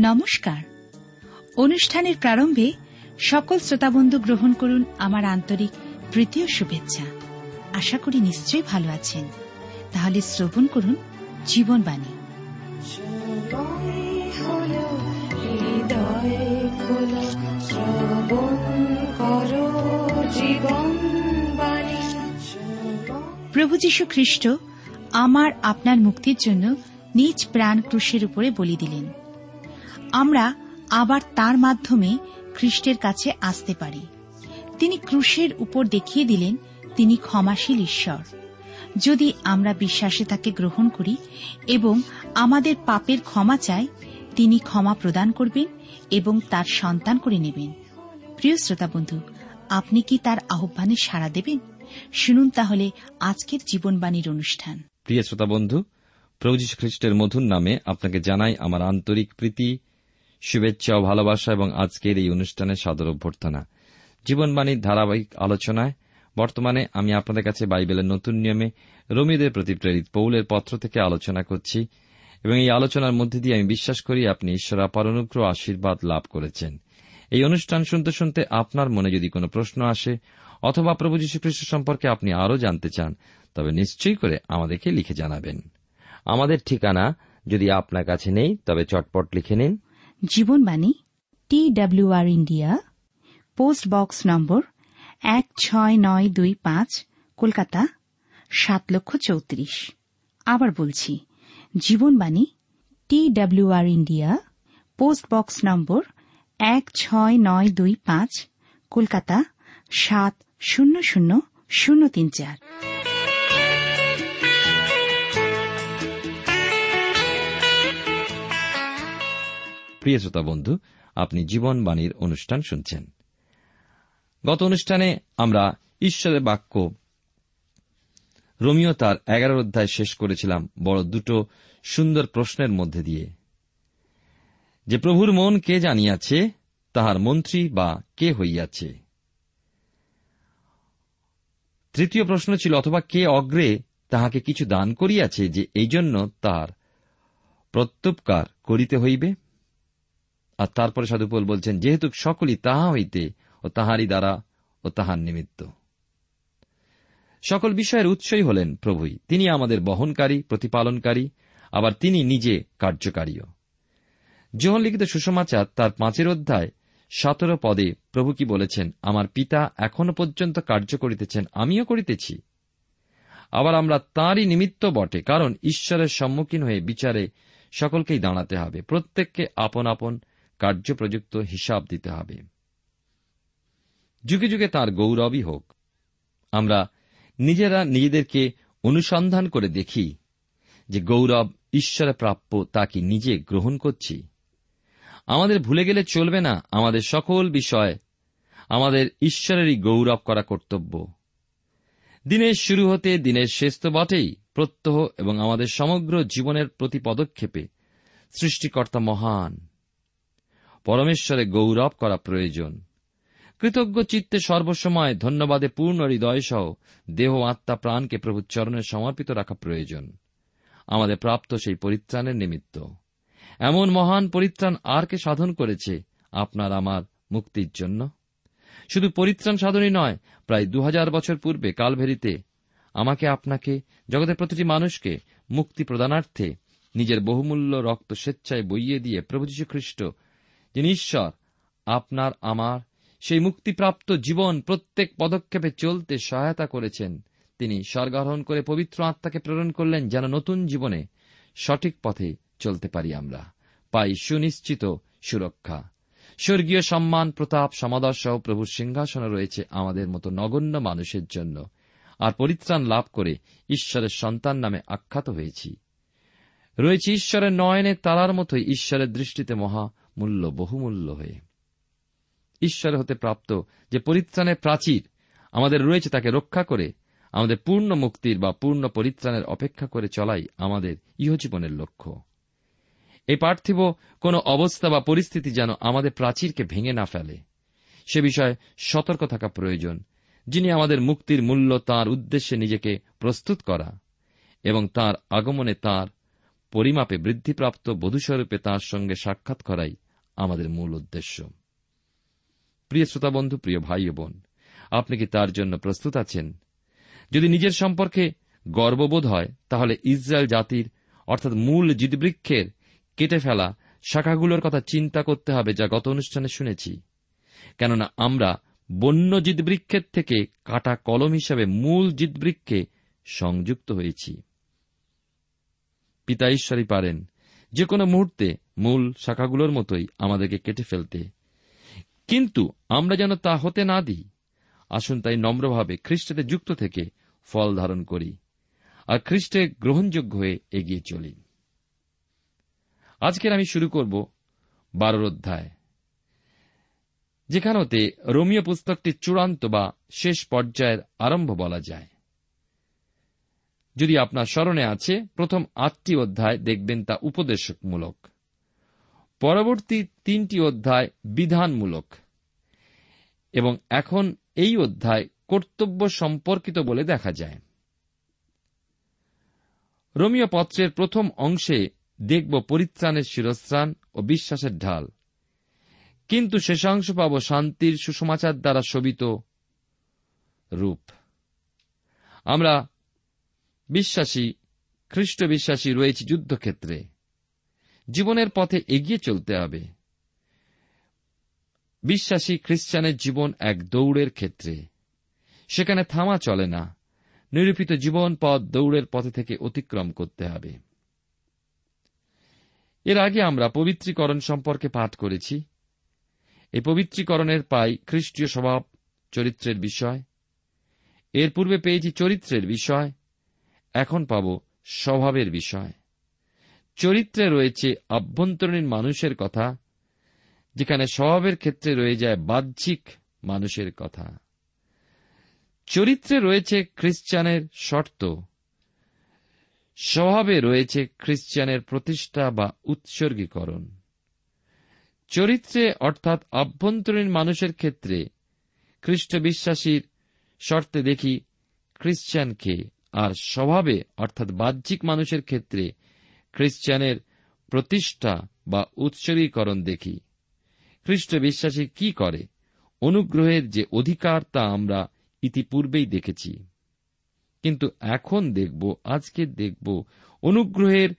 নমস্কার। অনুষ্ঠানের প্রারম্ভে সকল শ্রোতাবন্ধু গ্রহণ করুন আমার আন্তরিক প্রীতীয় শুভেচ্ছা। আশা করি নিশ্চয়ই ভালো আছেন। তাহলে শ্রবণ করুন জীবনবাণী। প্রভু যীশু খ্রিস্ট আমার আপনার মুক্তির জন্য নিজ প্রাণ ক্রুশের উপরে বলি দিলেন। আমরা আবার তার মাধ্যমে খ্রিস্টের কাছে আসতে পারি। তিনি ক্রুশের উপর দেখিয়ে দিলেন, তিনি ক্ষমাশীল ঈশ্বর। যদি আমরা বিশ্বাসে তাকে গ্রহণ করি এবং আমাদের পাপের ক্ষমা চাই, তিনি ক্ষমা প্রদান করবেন এবং তার সন্তান করে নেবেন। প্রিয় শ্রোতা বন্ধু, আপনি কি তার আহ্বানে সাড়া দেবেন? শুনুন তাহলে আজকের জীবনবাণীর অনুষ্ঠান। প্রিয় শ্রোতা বন্ধু, প্রভু খ্রিস্টের মধুর নামে আপনাকে জানাই আমার আন্তরিক প্রীতি শুভেচ্ছা ও ভালোবাসা এবং আজকের এই অনুষ্ঠানে সাদর অভ্যর্থনা। জীবনবাণীর ধারাবাহিক আলোচনায় বর্তমানে আমি আপনাদের কাছে বাইবেলের নতুন নিয়মে রোমীদের প্রতি প্রেরিত পৌলের পত্র থেকে আলোচনা করছি এবং এই আলোচনার মধ্যে দিয়ে আমি বিশ্বাস করি আপনি ঈশ্বর আপার অনুগ্রহ আশীর্বাদ লাভ করেছেন। এই অনুষ্ঠান শুনতে শুনতে আপনার মনে যদি কোনো প্রশ্ন আসে অথবা প্রভু যীশুখ্রিস্ট সম্পর্কে আপনি আরও জানতে চান, তবে নিশ্চয়ই করে আমাদেরকে লিখে জানাবেন। আমাদের ঠিকানা যদি আপনার কাছে নেই, তবে চটপট লিখে নিন। Jibonbani T WR India, post box number এক ছয় নয় দুই পাঁচ, কলকাতা, সাত লক্ষ চৌত্রিশ। আবার বলছি Jibonbani T WR India, post box number এক ছয় নয় দুই পাঁচ, কলকাতা, সাত শূন্য শূন্য শূন্য তিন চার। প্রিয় শ্রোতা বন্ধু, আপনি জীবনবাণীর অনুষ্ঠান শুনছেন। গত অনুষ্ঠানে আমরা ঈশ্বরের বাক্য রোমিও তার এগারো অধ্যায় শেষ করেছিলাম, বড় দুটো সুন্দর প্রশ্নের মধ্যে দিয়ে। যে প্রভুর মন কে জানিয়াছে, তাহার মন্ত্রী বা কে হইয়াছে? তৃতীয় প্রশ্ন ছিল, অথবা কে অগ্রে তাহাকে কিছু দান করিয়াছে যে এই জন্য তার প্রত্যুপকার করিতে হইবে? আর তারপরে সাধুপোল বলছেন, যেহেতু সকলই তাহা হইতে ও তাহারই দ্বারা ও তাহার নিমিত্ত। সকল বিষয়ের উৎসই হলেন প্রভুই। তিনি আমাদের বহনকারী, প্রতিপালনকারী, আবার তিনি নিজে কার্যকারীও। যোহন লিখিত সুষমাচার তার পাঁচের অধ্যায়, সতেরো পদে প্রভু কি বলেছেন, আমার পিতা এখনও পর্যন্ত কার্য করিতেছেন, আমিও করিতেছি। আবার আমরা তাঁরই নিমিত্ত বটে, কারণ ঈশ্বরের সম্মুখীন হয়ে বিচারে সকলকেই দাঁড়াতে হবে। প্রত্যেককে আপন আপন কার্যপ্রযুক্ত হিসাব দিতে হবে। যুগে যুগে তার গৌরবই হোক। আমরা নিজেরা নিজেদেরকে অনুসন্ধান করে দেখি যে গৌরব ঈশ্বরে প্রাপ্য তা কি নিজে গ্রহণ করছি। আমাদের ভুলে গেলে চলবে না আমাদের সকল বিষয়, আমাদের ঈশ্বরেরই গৌরব করা কর্তব্য। দিনের শুরু হতে দিনের শেষ তো বটেই প্রত্যহ এবং আমাদের সমগ্র জীবনের প্রতি পদক্ষেপে সৃষ্টিকর্তা মহান। পরমেশ্বরে গৌরব করা প্রয়োজন। কৃতজ্ঞ চিত্তে সর্বসময় ধন্যবাদে পূর্ণ হৃদয় সহ দেহ, আত্মা, প্রাণকে প্রভুর চরণে সমর্পিত রাখা প্রয়োজন। আমাদের প্রাপ্ত সেই পরিত্রাণের নিমিত্ত। এমন মহান পরিত্রাণ আর কে সাধন করেছে আপনার আমার মুক্তির জন্য? শুধু পরিত্রাণ সাধনই নয়, প্রায় দু হাজার বছর পূর্বে কালভেরিতে আমাকে আপনাকে, জগতের প্রতিটি মানুষকে মুক্তি প্রদানার্থে নিজের বহুমূল্য রক্ত স্বেচ্ছায় বইয়ে দিয়ে প্রভু যীশু খ্রিস্ট যিনি ঈশ্বর, আপনার, আমার, সেই মুক্তিপ্রাপ্ত জীবন প্রত্যেক পদক্ষেপে চলতে সহায়তা করেছেন। তিনি স্বর্গারোহণ করে পবিত্র আত্মাকে প্রেরণ করলেন, যেন নতুন জীবনে সঠিক পথে চলতে পারি আমরা। পাই সুনিশ্চিত সুরক্ষা। স্বর্গীয় সম্মান, প্রতাপ সমাদর সহ প্রভুর সিংহাসনে রয়েছে আমাদের মতো নগণ্য মানুষের জন্য। আর পরিত্রাণ লাভ করে ঈশ্বরের সন্তান নামে আখ্যাত হয়েছি। রয়েছে ঈশ্বরের নয়নে তারার মতোই ঈশ্বরের দৃষ্টিতে মহা মূল্য, বহুমূল্য হয়ে। ঈশ্বর হতে প্রাপ্ত যে পরিত্রাণের প্রাচীর আমাদের রয়েছে তাকে রক্ষা করে, আমাদের পূর্ণ মুক্তির বা পূর্ণ পরিত্রাণের অপেক্ষা করে চলাই আমাদের ইহজীবনের লক্ষ্য। এই পার্থিব কোন অবস্থা বা পরিস্থিতি যেন আমাদের প্রাচীরকে ভেঙে না ফেলে। সে বিষয়ে সতর্ক থাকা প্রয়োজন, যিনি আমাদের মুক্তির মূল্য তার উদ্দেশ্যে নিজেকে প্রস্তুত করা এবং তার আগমনে তার পরিমাপে বৃদ্ধিপ্রাপ্ত বধূস্বরূপে তাঁর সঙ্গে সাক্ষাৎ করাই আমাদের মূল উদ্দেশ্য। প্রিয় শ্রোতা বন্ধু, প্রিয় ভাই ও বোন, আপনি কি তার জন্য প্রস্তুত আছেন? যদি নিজের সম্পর্কে গর্ববোধ হয়, তাহলে ইসরায়েল জাতির, অর্থাৎ মূল জিদবৃক্ষের কেটে ফেলা শাখাগুলোর কথা চিন্তা করতে হবে যা গত অনুষ্ঠানে শুনেছি। কেননা আমরা বন্য জিদবৃক্ষের থেকে কাটা কলম হিসাবে মূল জিদবৃক্ষে সংযুক্ত হয়েছি। পিতা ঈশ্বরই পারেন যে কোনো মুহূর্তে মূল শাখাগুলোর মতোই আমাদেরকে কেটে ফেলতে। কিন্তু আমরা যেন তা হতে না দিই, আসুন তাই নম্রভাবে খ্রিস্টতে যুক্ত থেকে ফল ধারণ করি আর খ্রিস্টে গ্রহণযোগ্য হয়ে এগিয়ে চলি। আজকের আমি শুরু করব বারোর অধ্যায়, যেখানতে রোমিও পুস্তকটি চূড়ান্ত বা শেষ পর্যায়ের আরম্ভ বলা যায়। যদি আপনার স্মরণে আছে, প্রথম আটটি অধ্যায় দেখবেন তা উপদেশমূলক পরবর্তী তিনটি অধ্যায় বিধানমূলক। এবং এখন এই অধ্যায় কর্তব্য সম্পর্কিত বলে দেখা যায়। রোমিও পত্রের প্রথম অংশে দেখব পরিত্রাণের শিরস্ত্রাণ ও বিশ্বাসের ঢাল। কিন্তু শেষাংশ পাব শান্তির সুসমাচার দ্বারা শোভিত রূপ। আমরা বিশ্বাসী, খ্রিস্ট বিশ্বাসী রয়েছে যুদ্ধক্ষেত্রে। জীবনের পথে এগিয়ে চলতে হবে। বিশ্বাসী খ্রিস্টানের জীবন এক দৌড়ের ক্ষেত্রে। সেখানে থামা চলে না। নিরূপিত জীবন পথ দৌড়ের পথে থেকে অতিক্রম করতে হবে। এর আগে আমরা পবিত্রীকরণ সম্পর্কে পাঠ করেছি। এই পবিত্রীকরণের পাই খ্রিস্টীয় স্বভাব, চরিত্রের বিষয়। এর পূর্বে পেয়েছি চরিত্রের বিষয়। এখন পাব স্বভাবের বিষয়। চরিত্রে রয়েছে আভ্যন্তরীণ মানুষের কথা, যেখানে স্বভাবের ক্ষেত্রে রয়ে যায় বাহ্যিক মানুষের কথা। চরিত্রে রয়েছে খ্রিস্টানের শর্ত। স্বভাবে রয়েছে খ্রিস্টানের প্রতিষ্ঠা বা উৎসর্গীকরণ। চরিত্রে, অর্থাৎ আভ্যন্তরীণ মানুষের ক্ষেত্রে খ্রিস্ট বিশ্বাসীর শর্তে দেখি খ্রিস্টানকে। আর স্বভাবে, অর্থাৎ বাহ্যিক মানুষের ক্ষেত্রে, খ্রিস্টানের প্রতিষ্ঠা বা উৎসর্গীকরণ দেখি। খ্রিস্ট বিশ্বাসী কি করে? অনুগ্রহের যে অধিকার তা আমরা ইতিপূর্বেই দেখেছি। কিন্তু এখন দেখব, আজকে দেখব অনুগ্রহের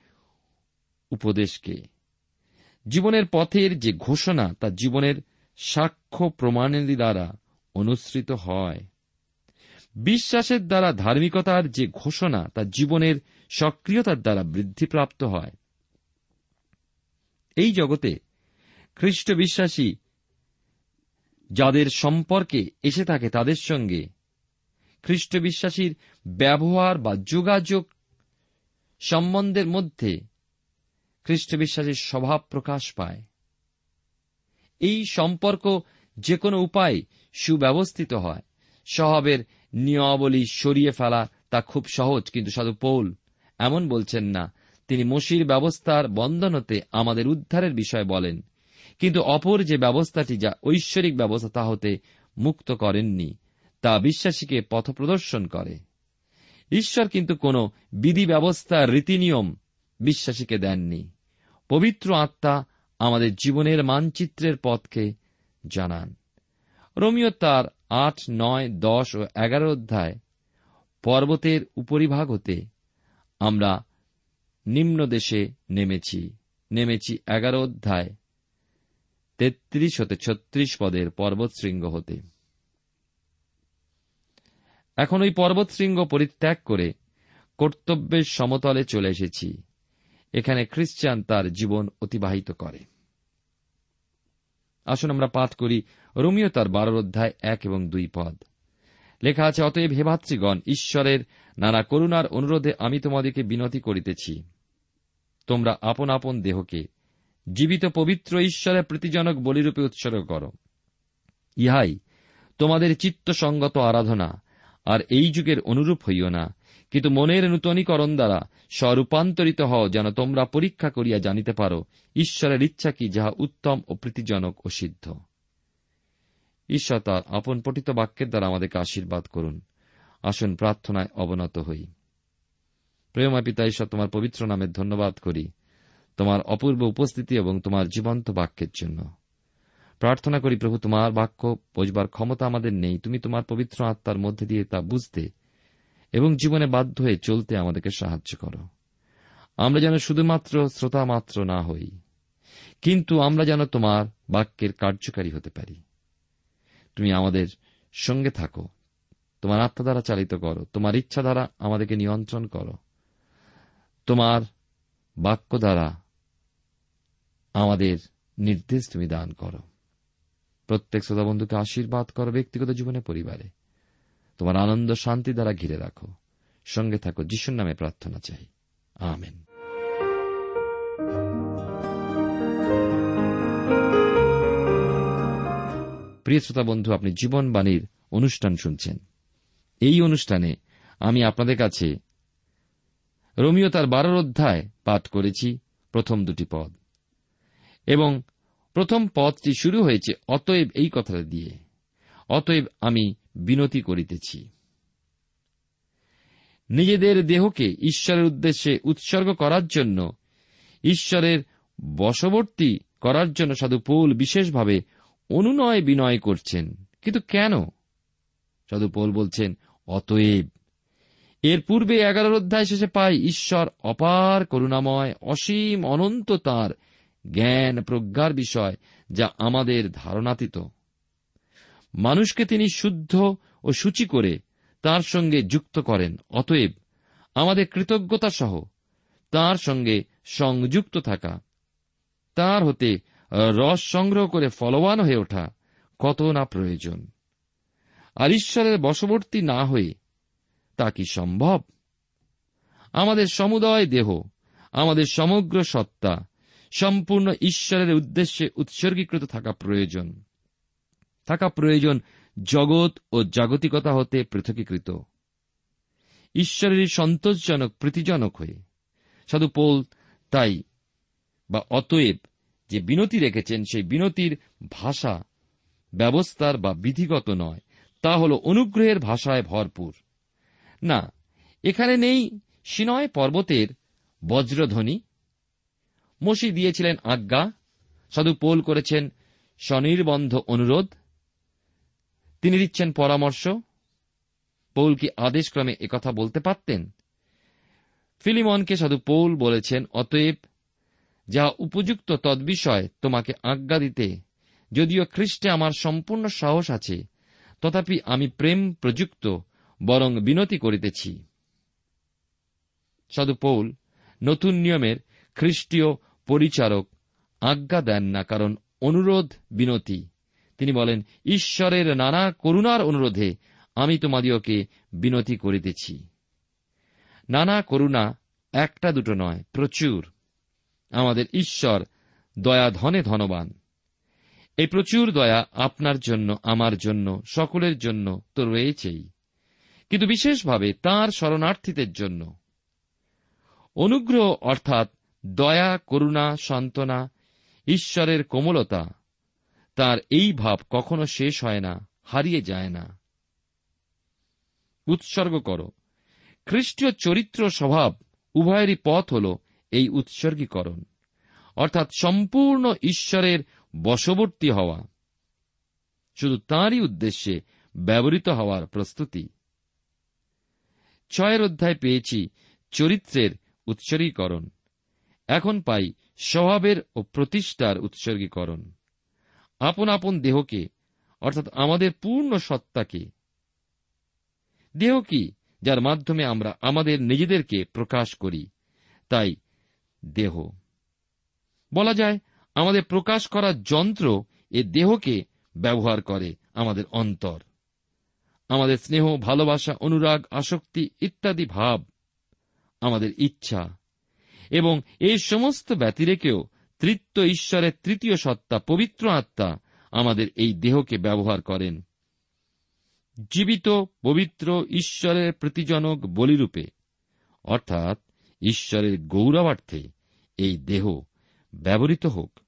উপদেশকে। জীবনের পথের যে ঘোষণা তা জীবনের সাক্ষ্য প্রমাণের দ্বারা অনুসৃত হয়। বিশ্বাসের দ্বারা ধার্মিকতার যে ঘোষণা, তা জীবনের সক্রিয়তার দ্বারা বৃদ্ধিপ্রাপ্ত হয়। এই জগতে খ্রিস্ট বিশ্বাসী যাদের সম্পর্কে এসে থাকে তাদের সঙ্গে খ্রিস্ট বিশ্বাসীর ব্যবহার বা যোগাযোগ সম্বন্ধের মধ্যে খ্রিস্ট বিশ্বাসীর স্বভাব প্রকাশ পায়। এই সম্পর্ক যে কোনো উপায় সুব্যবস্থিত হয়। স্বভাবের নিয়মাবলী সরিয়ে ফেলা তা খুব সহজ, কিন্তু সাধু পৌল এমন বলছেন না। তিনি মসির ব্যবস্থার বন্ধন হতে আমাদের উদ্ধারের বিষয় বলেন। কিন্তু অপর যে ব্যবস্থাটি যা ঐশ্বরিক ব্যবস্থা, তা হতে মুক্ত করেননি, তা বিশ্বাসীকে পথপ্রদর্শন করে। ঈশ্বর কিন্তু কোন বিধি ব্যবস্থা, রীতিনিয়ম বিশ্বাসীকে দেননি। পবিত্র আত্মা আমাদের জীবনের মানচিত্রের পথকে জানান। রোমিও তার আট, নয়, দশ ও এগারো অধ্যায় পর্বতের উপরিভাগ হতে আমরা নিম্ন দেশে নেমেছি। নেমেছি এগারো অধ্যায়, তেত্রিশ হতে ছত্রিশ পদের পর্বতশৃঙ্গ হতে। এখন ওই পর্বতশৃঙ্গ পরিত্যাগ করে কর্তব্যের সমতলে চলে এসেছি। এখানে খ্রিস্টান তার জীবন অতিবাহিত করে। আসুন আমরা পাঠ করি রোমিও তার বারোর অধ্যায় এক এবং দুই পদ। লেখা আছে, অতএব হেভাত্রীগণ ঈশ্বরের নানা করুণার অনুরোধে আমি তোমাদেরকে বিনতি করিতেছি। তোমরা আপন আপন দেহকে, জীবিত পবিত্র ঈশ্বরের প্রীতিজনক বলিরূপে উৎসর্গ কর। ইহাই তোমাদের চিত্তসঙ্গত আরাধনা, আর এই যুগের অনুরূপ হইও না। কিন্তু মনের নূতনীকরণ দ্বারা স্বরূপান্তরিত হও যেন তোমরা পরীক্ষা করিয়া জানিতে পারো, ঈশ্বরের ইচ্ছা কি যাহা উত্তম ও প্রীতিজনক ও সিদ্ধ। ঈশ্বর তার আপন পঠিত বাক্যের দ্বারা আমাদেরকে আশীর্বাদ করুন। আসুন প্রার্থনায় অবনত হই। প্রেমা পিতা, ঈশ্বর, তোমার পবিত্র নামের ধন্যবাদ করি তোমার অপূর্ব উপস্থিতি এবং তোমার জীবন্ত বাক্যের জন্য। প্রার্থনা করি, প্রভু, তোমার বাক্য বোঝবার ক্ষমতা আমাদের নেই। তুমি তোমার পবিত্র আত্মার মধ্যে দিয়ে তা বুঝতে এবং জীবনে বাধ্য হয়ে চলতে আমাদেরকে সাহায্য করো। আমরা যেন শুধুমাত্র শ্রোতা মাত্র না হই, কিন্তু আমরা যেন তোমার বাক্যের কার্যকারী হতে পারি। তুমি আমাদের সঙ্গে থাকো, তোমার আত্মা দ্বারা চালিত করো, তোমার ইচ্ছা দ্বারা আমাদেরকে নিয়ন্ত্রণ করো, তোমার বাক্য দ্বারা আমাদের নির্দেশ তুমি দান করো। প্রত্যেক শ্রোতা বন্ধুকে আশীর্বাদ করো ব্যক্তিগত জীবনে, পরিবারে। তোমার আনন্দ শান্তি দ্বারা ঘিরে রাখো। সঙ্গে থাকো, যিশুর নামে প্রার্থনা চাই। আমেন। প্রিয় শ্রোতা বন্ধু, আপনি জীবনবাণীর অনুষ্ঠান শুনছেন। এই অনুষ্ঠানে আমি আপনাদের কাছে রোমিও তার বারোর অধ্যায় পাঠ করেছি, প্রথম দুটি পদ। এবং প্রথম পদটি শুরু হয়েছে, অতএব এই কথাটা দিয়ে। অতএব আমি বিনতি করিতেছি। নিজেদের দেহকে ঈশ্বরের উদ্দেশ্যে উৎসর্গ করার জন্য, ঈশ্বরের বশবর্তী করার জন্য সাধু পৌল বিশেষভাবে অনুনয় বিনয় করছেন। কিন্তু কেন? সাধু পৌল বলছেন, অতএব এর পূর্বে এগারোর অধ্যায় শেষে পাই ঈশ্বর অপার করুণাময়, অসীম অনন্ত তাঁর জ্ঞান প্রজ্ঞার বিষয় যা আমাদের ধারণাতীত। মানুষকে তিনি শুদ্ধ ও সূচি করে তার সঙ্গে যুক্ত করেন। অতএব আমাদের কৃতজ্ঞতা সহ তার সঙ্গে সংযুক্ত থাকা, তার হতে রস সংগ্রহ করে ফলবান হয়ে ওঠা কত না প্রয়োজন। আর ঈশ্বরের বশবর্তী না হয়ে তা কি সম্ভব? আমাদের সমুদয় দেহ, আমাদের সমগ্র সত্তা সম্পূর্ণ ঈশ্বরের উদ্দেশ্যে উৎসর্গীকৃত থাকা প্রয়োজন। থাকা প্রয়োজন জগৎ ও জাগতিকতা হতে পৃথকীকৃত। ঈশ্বরের সন্তোষজনক, প্রীতিজনক হয়ে। সাধু পোল তাই বা অতএব যে বিনতি রেখেছেন, সেই বিনতির ভাষা ব্যবস্থার বা বিধিগত নয়, তা হল অনুগ্রহের ভাষায় ভরপুর। না, এখানে নেই সিনয় পর্বতের বজ্রধ্বনি। মসি দিয়েছিলেন আজ্ঞা। সাধু পোল করেছেন স্বনির্বন্ধ অনুরোধ। তিনি দিচ্ছেন পরামর্শ। পৌল কি আদেশক্রমে একথা বলতে পারতেন? ফিলিমনকে সাধু পৌল বলেছেন, অতএব যা উপযুক্ত তদ্বিষয় তোমাকে আজ্ঞা দিতে, যদিও খ্রিস্টে আমার সম্পূর্ণ সাহস আছে, তথাপি আমি প্রেম প্রযুক্ত বরং বিনতি করিতেছি। সাধু পৌল নতুন নিয়মের খ্রিস্টীয় পরিচারক আজ্ঞা দেন না, কারণ অনুরোধ বিনতি। তিনি বলেন, ঈশ্বরের নানা করুণার অনুরোধে আমি তোমাদিওকে বিনতি করিতেছি। নানা করুণা একটা দুটো নয়, প্রচুর। আমাদের ঈশ্বর দয়া ধনে ধনবান। এই প্রচুর দয়া আপনার জন্য, আমার জন্য, সকলের জন্য তো রয়েছেই। কিন্তু বিশেষভাবে তাঁর শরণার্থীদের জন্য। অনুগ্রহ অর্থাৎ দয়া, করুণা, সান্ত্বনা, ঈশ্বরের কোমলতা তার এই ভাব কখনো শেষ হয় না, হারিয়ে যায় না। উৎসর্গ করো। খ্রিস্টীয় চরিত্র স্বভাব উভয়েরই পথ হল এই উৎসর্গীকরণ, অর্থাৎ সম্পূর্ণ ঈশ্বরের বশবর্তী হওয়া, শুধু তাঁরই উদ্দেশ্যে ব্যবহৃত হওয়ার প্রস্তুতি। ছয়ের অধ্যায় পেয়েছি চরিত্রের উৎসর্গীকরণ। এখন পাই স্বভাবের ও প্রতিষ্ঠার উৎসর্গীকরণ। আপন আপন দেহকে, অর্থাৎ আমাদের পূর্ণ সত্তাকে। দেহ কি? যার মাধ্যমে আমরা আমাদের নিজেদেরকে প্রকাশ করি। তাই দেহ। বলা যায়, আমাদের প্রকাশ করার যন্ত্র এ দেহকে ব্যবহার করে আমাদের অন্তর। আমাদের স্নেহ, ভালোবাসা, অনুরাগ, আসক্তি ইত্যাদি ভাব আমাদের ইচ্ছা। এবং এই সমস্ত ব্যতিরেকেও তৃত্ব ঈশ্বরের তৃতীয় সত্তা, পবিত্র আত্মা আমাদের এই দেহকে ব্যবহার করেন। জীবিত, পবিত্র ঈশ্বরের প্রতিজনক বলিরূপে, অর্থাৎ ঈশ্বরের গৌরবার্থে এই দেহ ব্যবহৃত হোক।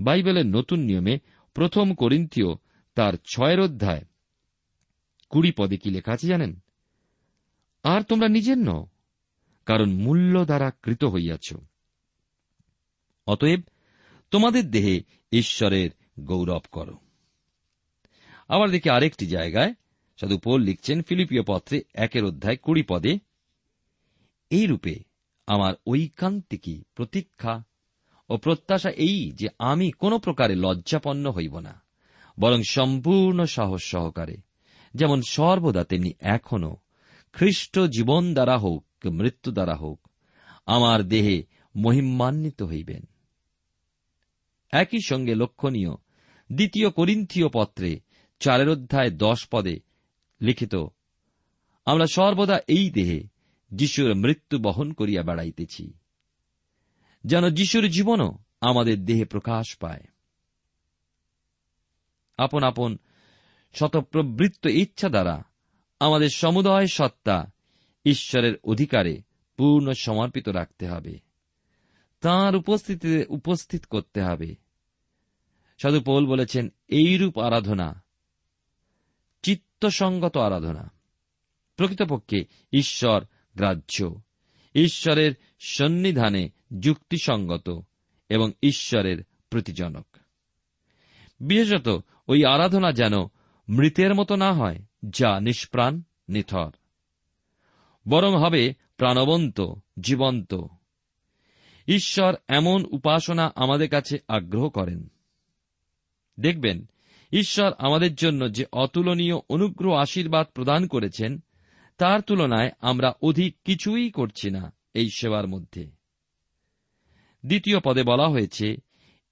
বাইবেলের নতুন নিয়মে প্রথম করিন্থীয় তার ছয়ের অধ্যায় কুড়ি পদে কি লেখা আছে জানেন? আর তোমরা নিজের ন কারণ মূল্য দ্বারা কৃত হইয়াছ। অতএব তোমাদের দেহে ঈশ্বরের গৌরব করো। আবার দেখি আরেকটি জায়গায় সাধু পোল লিখছেন ফিলিপীয় পত্রে একের অধ্যায় কুড়ি পদে এই রূপে আমার ঐকান্তিকী প্রতীক্ষা ও প্রত্যাশা এই যে আমি কোন প্রকারে লজ্জাপন্ন হইব না, বরং সম্পূর্ণ সাহস সহকারে, যেমন সর্বদা তেমনি এখনও খ্রিস্ট জীবন দ্বারা হোক, মৃত্যু দ্বারা হোক, আমার দেহে মহিমান্বিত হইবেন। একই সঙ্গে লক্ষণীয়। দ্বিতীয় করিন্থীয় পত্রে, চারের অধ্যায় দশ পদে লিখিত, আমরা সর্বদা এই দেহে যিশুর মৃত্যু বহন করিয়া বেড়াইতেছি, যেন যিশুর জীবনও আমাদের দেহে প্রকাশ পায়। আপন আপন শতপ্রবৃত্ত ইচ্ছা দ্বারা আমাদের সমুদয় সত্তা ঈশ্বরের অধিকারে পূর্ণ সমর্পিত রাখতে হবে। তাঁর উপস্থিতিতে উপস্থিত করতে হবে। সাধু পৌল বলেছেন, এইরূপ আরাধনা, চিত্তসঙ্গত আরাধনা, প্রকৃতপক্ষে ঈশ্বর গ্রাহ্য। ঈশ্বরের সন্নিধানে যুক্তিসঙ্গত এবং ঈশ্বরের প্রতিজনক। বিশেষত ওই আরাধনা যেন মৃতের মতো না হয়, যা নিষ্প্রাণ, নিথর। বরং হবে প্রাণবন্ত, জীবন্ত। ঈশ্বর এমন উপাসনা আমাদের কাছে আগ্রহ করেন। দেখবেন, ঈশ্বর আমাদের জন্য যে অতুলনীয় অনুগ্রহ আশীর্বাদ প্রদান করেছেন, তার তুলনায় আমরা অধিক কিছুই করছি না এই সেবার মধ্যে। দ্বিতীয় পদে বলা হয়েছে,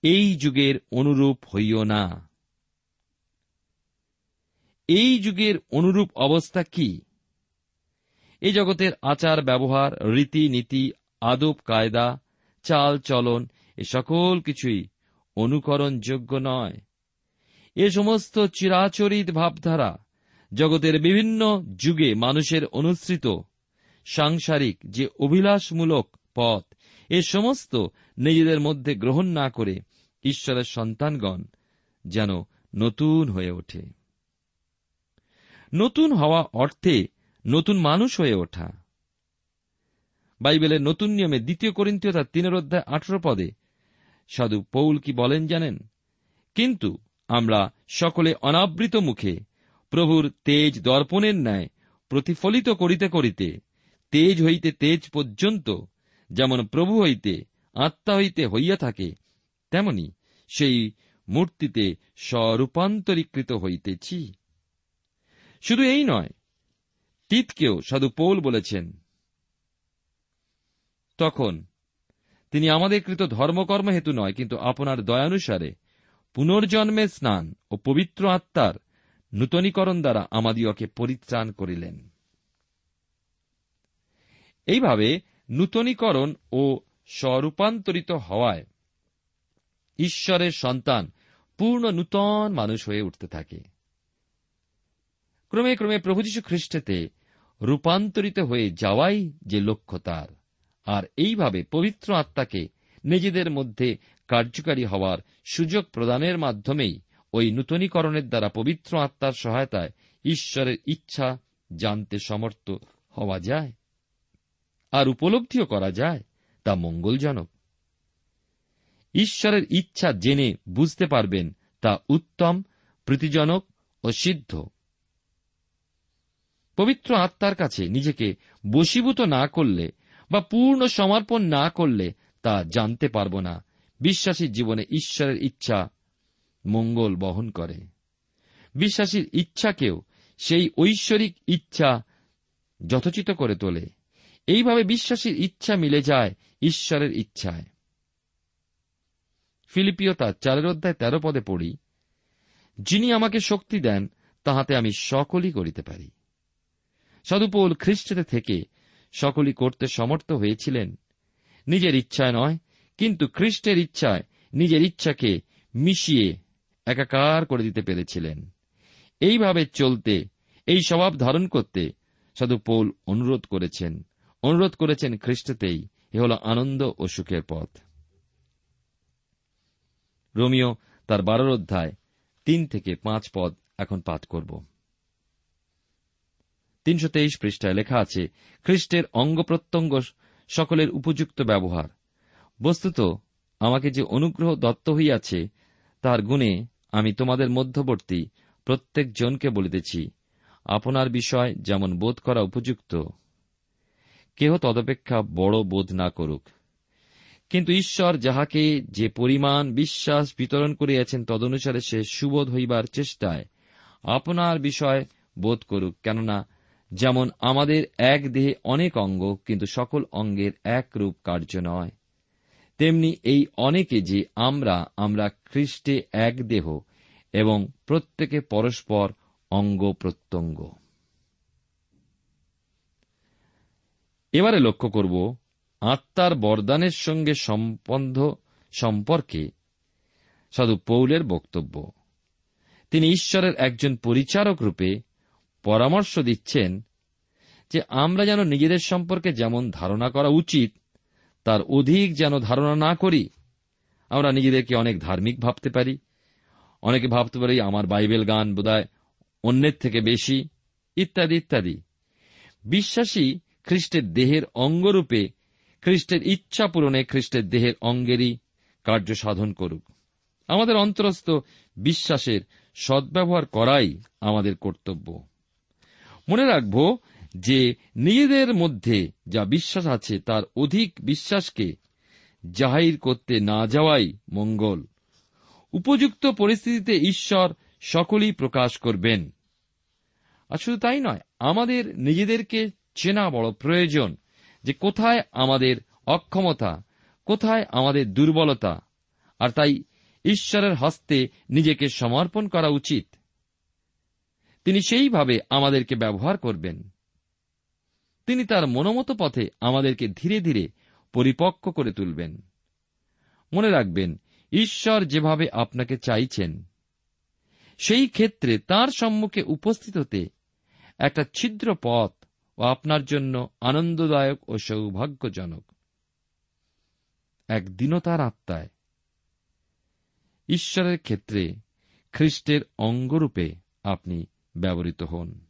এই যুগের অনুরূপ হইও না। এই যুগের অনুরূপ অবস্থা কি? এই জগতের আচার, ব্যবহার, রীতি, নীতি, আদব, কায়দা, চাল, চলন, এ সকল কিছুই অনুকরণযোগ্য নয়। এ সমস্ত চিরাচরিত ভাবধারা জগতের বিভিন্ন যুগে মানুষের অনুসৃত, সাংসারিক যে অভিলাষমূলক পথ, এ সমস্ত নিজেদের মধ্যে গ্রহণ না করে ঈশ্বরের সন্তানগণ যেন নতুন হয়ে ওঠে। নতুন হওয়া অর্থে নতুন মানুষ হয়ে ওঠা। বাইবেলের নতুন নিয়মে দ্বিতীয় করিন্তীয় তার তিনের অধ্যায় আঠেরো পদে সাধু পৌল কি বলেন জানেন? কিন্তু আমরা সকলে অনাবৃত মুখে প্রভুর তেজ দর্পণের ন্যায় প্রতিফলিত করিতে করিতে, তেজ হইতে তেজ পর্যন্ত যেমন প্রভু হইতে, আত্মা হইতে হইয়া থাকে, তেমনি সেই মূর্তিতে স্বরূপান্তরীকৃত হইতেছি। শুধু এই নয়, তীতকেও সাধু পৌল বলেছেন। তখন তিনি আমাদের কৃত ধর্মকর্ম হেতু নয়, কিন্তু আপনার দয়ানুসারে পুনর্জন্মের স্নান ও পবিত্র আত্মার নূতনীকরণ দ্বারা আমাদিওকে পরিত্রাণ করিলেন। এইভাবে নূতনীকরণ ও স্বরূপান্তরিত হওয়ায় ঈশ্বরের সন্তান পূর্ণ নূতন মানুষ হয়ে উঠতে থাকে। ক্রমে ক্রমে প্রভু যীশু খ্রিস্টেতে রূপান্তরিত হয়ে যাওয়াই যে লক্ষ্য তার, আর এইভাবে পবিত্র আত্মাকে নিজেদের মধ্যে কার্যকারী হওয়ার সুযোগ প্রদানের মাধ্যমেই ওই নূতনীকরণের দ্বারা পবিত্র আত্মার সহায়তায় ঈশ্বরের ইচ্ছা জানতে সমর্থ হওয়া যায়। আর উপলব্ধিও করা যায় তা মঙ্গলজনক। ঈশ্বরের ইচ্ছা জেনে বুঝতে পারবেন তা উত্তম, প্রীতিজনক ও সিদ্ধ। পবিত্র আত্মার কাছে নিজেকে বশীভূত না করলে বা পূর্ণ সমর্পণ না করলে তা জানতে পারব না। বিশ্বাসীর জীবনে ঈশ্বরের ইচ্ছা মঙ্গল বহন করে। বিশ্বাসীর ইচ্ছাকেও সেই ঐশ্বরিক ইচ্ছা যথোচিত করে তোলে। এইভাবে বিশ্বাসীর ইচ্ছা মিলে যায় ঈশ্বরের ইচ্ছায়। ফিলিপিও তার চারের অধ্যায় তেরো পদে পড়ি, যিনি আমাকে শক্তি দেন, তাহাতে আমি সকলই করিতে পারি। সদুপৌল খ্রিস্টতে থেকে সকলই করতে সমর্থ হয়েছিলেন। নিজের ইচ্ছায় নয় কিন্তু খ্রিস্টের ইচ্ছায় নিজের ইচ্ছাকে মিশিয়ে একাকার করে দিতে পেরেছিলেন। এইভাবে চলতে, এই স্বভাব ধারণ করতে সাধু পৌল অনুরোধ করেছেন। অনুরোধ করেছেন খ্রিস্টতেই। এ হল আনন্দ ও সুখের পথ। রোমিও তার বারোর অধ্যায় তিন থেকে পাঁচ পদ এখন পাঠ করব। তিনশো তেইশ পৃষ্ঠায় লেখা আছে, খ্রিস্টের অঙ্গ প্রত্যঙ্গ সকলের উপযুক্ত ব্যবহার। বস্তুত, আমাকে যে অনুগ্রহ দত্ত হইয়াছে, তার গুণে আমি তোমাদের মধ্যবর্তী প্রত্যেক জনকে বলিতেছি, আপনার বিষয় যেমন বোধ করা উপযুক্ত। কেহ তদপেক্ষা বড় বোধ না করুক। কিন্তু ঈশ্বর যাহাকে যে পরিমাণ বিশ্বাস বিতরণ করিয়াছেন তদনুসারে সে সুবোধ হইবার চেষ্টায় আপনার বিষয় বোধ করুক, কেননা যেমন আমাদের এক দেহে অনেক অঙ্গ, কিন্তু সকল অঙ্গের এক রূপ কার্য নয়। তেমনি এই অনেকে যে আমরা আমরা খ্রিস্টে এক দেহ এবং প্রত্যেকে পরস্পর অঙ্গ প্রত্যঙ্গ এবারে লক্ষ্য করব আত্মার বরদানের সঙ্গে সম্বন্ধ সম্পর্কে সাধু পৌলের বক্তব্য। তিনি ঈশ্বরের একজন পরিচারক রূপে পরামর্শ দিচ্ছেন যে আমরা যেন নিজেদের সম্পর্কে যেমন ধারণা করা উচিত তার অধিক যেন ধারণা না করি, আমরা নিজেদেরকে অনেক ধার্মিক ভাবতে পারি। অনেকে ভাবতে পারি, আমার বাইবেল গান বোধহয় অন্যের থেকে বেশি, ইত্যাদি ইত্যাদি। বিশ্বাসী খ্রিস্টের দেহের অঙ্গরূপে খ্রিস্টের ইচ্ছা পূরণে খ্রিস্টের দেহের অঙ্গেরই কার্য সাধন করুক। আমাদের অন্তরস্থ বিশ্বাসের সদ্ব্যবহার করাই আমাদের কর্তব্য। মনে রাখব যে নিজেদের মধ্যে যা বিশ্বাস আছে তার অধিক বিশ্বাসকে জাহির করতে না যাওয়াই মঙ্গল। উপযুক্ত পরিস্থিতিতে ঈশ্বর সকলেই প্রকাশ করবেন। আর শুধু তাই নয়, আমাদের নিজেদেরকে চেনা বড় প্রয়োজন যে কোথায় আমাদের অক্ষমতা, কোথায় আমাদের দুর্বলতা, আর তাই ঈশ্বরের হস্তে নিজেকে সমর্পণ করা উচিত। তিনি সেইভাবে আমাদেরকে ব্যবহার করবেন। তিনি তার মনোমত পথে আমাদেরকে ধীরে ধীরে পরিপক্ক করে তুলবেন। মনে রাখবেন, ঈশ্বর যেভাবে আপনাকে চাইছেন, সেই ক্ষেত্রে তার সম্মুখে উপস্থিত হতে একটা ছিদ্র পথ ও আপনার জন্য আনন্দদায়ক ও সৌভাগ্যজনক। এক দীনতার আত্মায়। ঈশ্বরের ক্ষেত্রে খ্রিস্টের অঙ্গরূপে আপনি ব্যবহৃত হন।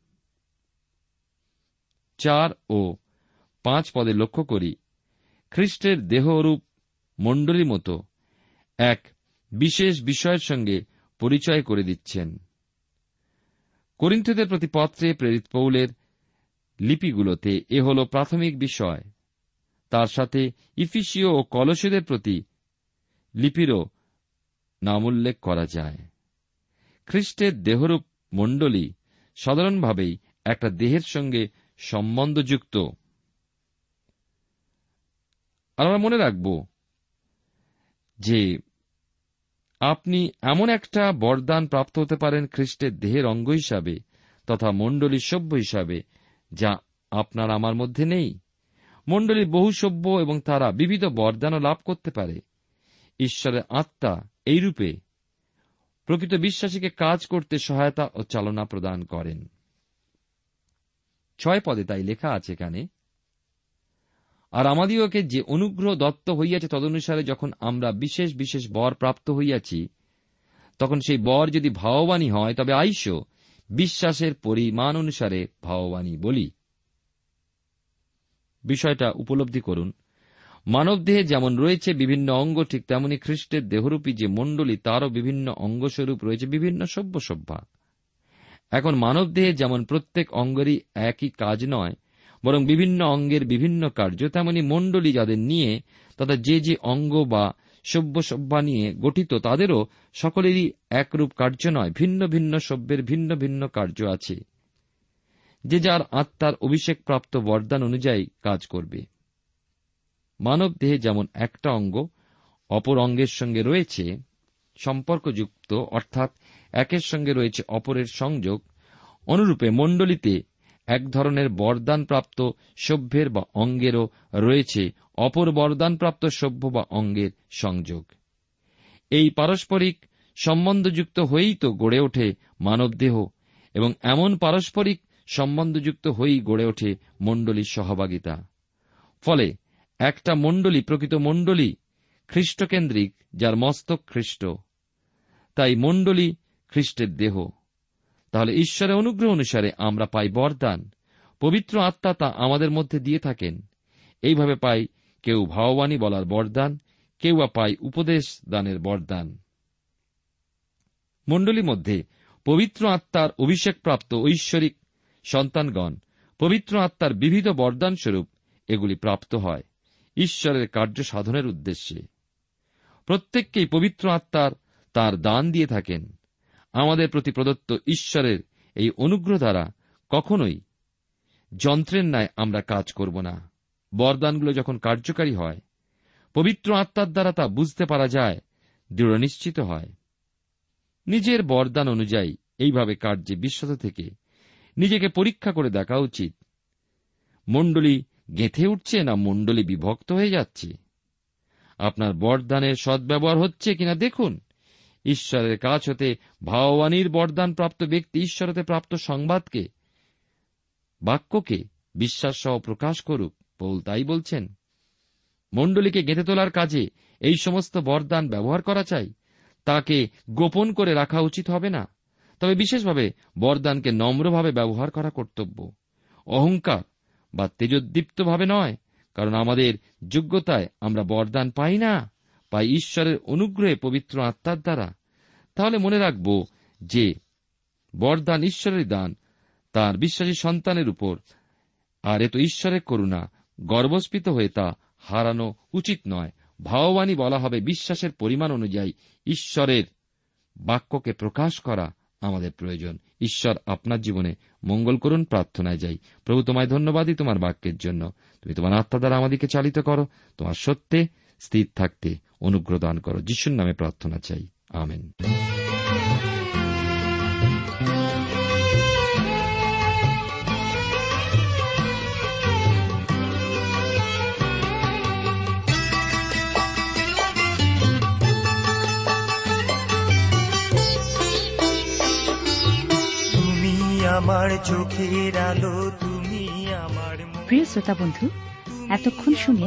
চার ও পাঁচ পদে লক্ষ্য করি। খ্রিস্টের দেহরূপ মণ্ডলীর মতো এক বিশেষ বিষয়ের সঙ্গে পরিচয় করে দিচ্ছেন। করিন্থদের প্রতি পত্রে প্রেরিত পৌলের লিপিগুলোতে এ হল প্রাথমিক বিষয়। তার সাথে ইফিসীয় ও কলসীদের প্রতি লিপিরও নাম উল্লেখ করা যায়। খ্রিস্টের দেহরূপ মণ্ডলী সাধারণভাবেই একটা দেহের সঙ্গে সম্বন্ধযুক্ত। আমরা মনে রাখব যে আপনি এমন একটা বরদান প্রাপ্ত হতে পারেন খ্রিস্টের দেহের অঙ্গ হিসাবে তথা মণ্ডলীর সভ্য হিসাবে, যা আপনার আমার মধ্যে নেই। মণ্ডলী বহু সভ্য এবং তারা বিবিধ বরদানও লাভ করতে পারে। ঈশ্বরের আত্মা এইরূপে প্রকৃত বিশ্বাসীকে কাজ করতে সহায়তা ও চালনা প্রদান করেন। ছয় পদে তাই লেখা আছে এখানে, আর আমাদিওকে যে অনুগ্রহ দত্ত হইয়াছে তদনুসারে যখন আমরা বিশেষ বিশেষ বর প্রাপ্ত হইয়াছি, তখন সেই বর যদি ভাববানী হয়, তবে আইসো, বিশ্বাসের পরিমাণ অনুসারে ভাববানী বলি। বিষয়টা উপলব্ধি করুন। মানবদেহে যেমন রয়েছে বিভিন্ন অঙ্গ, ঠিক তেমনি খ্রিস্টের দেহরূপী যে মণ্ডলী, তারও বিভিন্ন অঙ্গস্বরূপ রয়েছে বিভিন্ন সভ্য সভ্যা এখন মানবদেহে যেমন প্রত্যেক অঙ্গেরই একই কাজ নয়, বরং বিভিন্ন অঙ্গের বিভিন্ন কার্য, তেমনি মণ্ডলী যাদের নিয়ে, তথা যে যে অঙ্গ বা সভ্য সভ্যা নিয়ে গঠিত, তাদেরও সকলেরই একরূপ কার্য নয়, ভিন্ন ভিন্ন সভ্যের ভিন্ন ভিন্ন কার্য আছে। যে যার আত্মার অভিষেকপ্রাপ্ত বরদান অনুযায়ী কাজ করবে। মানব দেহে যেমন একটা অঙ্গ, অপর অঙ্গের সঙ্গে রয়েছে সম্পর্কযুক্ত, অর্থাৎ একের সঙ্গে রয়েছে অপরের সংযোগ, অনুরূপে মণ্ডলীতে এক ধরনের বরদানপ্রাপ্ত সভ্যের বা অঙ্গেরও রয়েছে অপর বরদানপ্রাপ্ত সভ্য বা অঙ্গের সংযোগ। এই পারস্পরিক সম্বন্ধযুক্ত হয়েই তো গড়ে ওঠে মানবদেহ, এবং এমন পারস্পরিক সম্বন্ধযুক্ত হয়েই গড়ে ওঠে মণ্ডলীর সহভাগিতা। ফলে একটা মণ্ডলী, প্রকৃত মণ্ডলী, খ্রিস্টকেন্দ্রিক, যার মস্তক খ্রিস্ট। তাই মণ্ডলী খ্রিস্টের দেহ। তাহলে ঈশ্বরের অনুগ্রহ অনুসারে আমরা পাই বরদান। পবিত্র আত্মা তা আমাদের মধ্যে দিয়ে থাকেন। এইভাবে পাই কেউ ভাববাণী বলার বরদান, কেউ বা পায় উপদেশ দানের বরদান। মণ্ডলী মধ্যে পবিত্র আত্মার অভিষেকপ্রাপ্ত ঐশ্বরিক সন্তানগণ পবিত্র আত্মার বিবিধ বরদানস্বরূপ এগুলি প্রাপ্ত হয়। ঈশ্বরের কার্য সাধনের উদ্দেশ্যে। প্রত্যেককেই পবিত্র আত্মার তার দান দিয়ে থাকেন। আমাদের প্রতি প্রদত্ত ঈশ্বরের এই অনুগ্রহ দ্বারা কখনোই যন্ত্রের ন্যায় আমরা কাজ করব না। বরদানগুলো যখন কার্যকারী হয়, পবিত্র আত্মার দ্বারা তা বুঝতে পারা যায়, দৃঢ় নিশ্চিত হয়। নিজের বরদান অনুযায়ী এইভাবে কার্যে বিশ্বত থেকে নিজেকে পরীক্ষা করে দেখা উচিত। মণ্ডলী গেঁথে উঠছে না মণ্ডলী বিভক্ত হয়ে যাচ্ছে? আপনার বরদানের সদ্ব্যবহার হচ্ছে কিনা দেখুন। ঈশ্বরের কাছ হতে ভাববাণীর বরদান প্রাপ্ত ব্যক্তি ঈশ্বরতে প্রাপ্ত সংবাদকে, বাক্যকে বিশ্বাস সহ প্রকাশ করুক। পৌল তাই বলছেন, মণ্ডলীকে গেঁথে তোলার কাজে এই সমস্ত বরদান ব্যবহার করা চাই। তাকে গোপন করে রাখা উচিত হবে না। তবে বিশেষভাবে বরদানকে নম্রভাবে ব্যবহার করা কর্তব্য। অহংকার বা তেজোদ্দীপ্তভাবে নয়, কারণ আমাদের যোগ্যতায় আমরা বরদান পাই না। পাই ঈশ্বরের অনুগ্রহে পবিত্র আত্মার দ্বারা, তাহলে মনে রাখব যে বরদান ঈশ্বরের দান, তার বিশ্বাসী সন্তানের উপর। আর এত ঈশ্বরের করুণা গর্বস্পিত হয়ে তা হারানো উচিত নয়। ভাববাণী বলা হবে বিশ্বাসের পরিমাণ অনুযায়ী ঈশ্বরের বাক্যকে প্রকাশ করা আমাদের প্রয়োজন। ঈশ্বর আপনার জীবনে মঙ্গল করুন, প্রার্থনায় যাই। প্রভু তোমায় ধন্যবাদই তোমার বাক্যের জন্য। তুমি তোমার আত্মা দ্বারা আমাদেরকে চালিত করো। তোমার সত্যে স্থির থাকতে অনুগ্রহ দান করো যিশুর নামে প্রার্থনা চাই আমেন তুমি আমার চোখের আলো তুমি আমার। প্রিয় শ্রোতা বন্ধু এতক্ষণ শুনে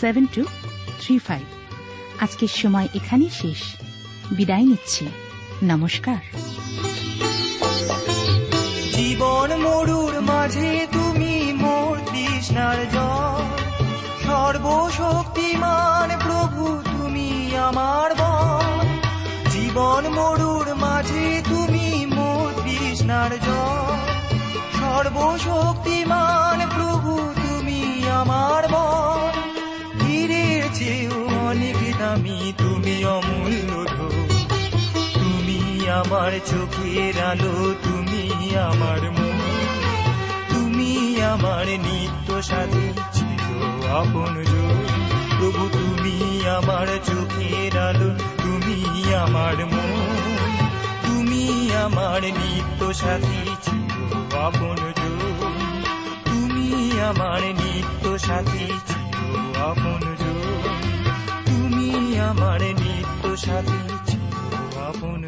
seven two three five. আজকের সময় এখানেই শেষ। বিদায় নিচ্ছি। নমস্কার। জীবন মরুর মাঝে তুমি মোর তৃষ্ণার জল। সর্বশক্তিমান প্রভু, তুমি আমার বল। জীবন মরুর মাঝে তুমি মোর তৃষ্ণার জল। সর্বশক্তিমান প্রভু, তুমি আমার তুমি অমূল্য তুমি আমার চোখের আলো, তুমি আমার মন। তুমি আমার নিত্য সাথী ছিল আপন প্রভু তুমি আমার চোখের আলো, তুমি আমার মন। তুমি আমার নিত্য সাথী ছিল আপন তুমি আমার নিত্য সাথী ছিল আপন তুমি আমার নিত্য সাথী আপন আপন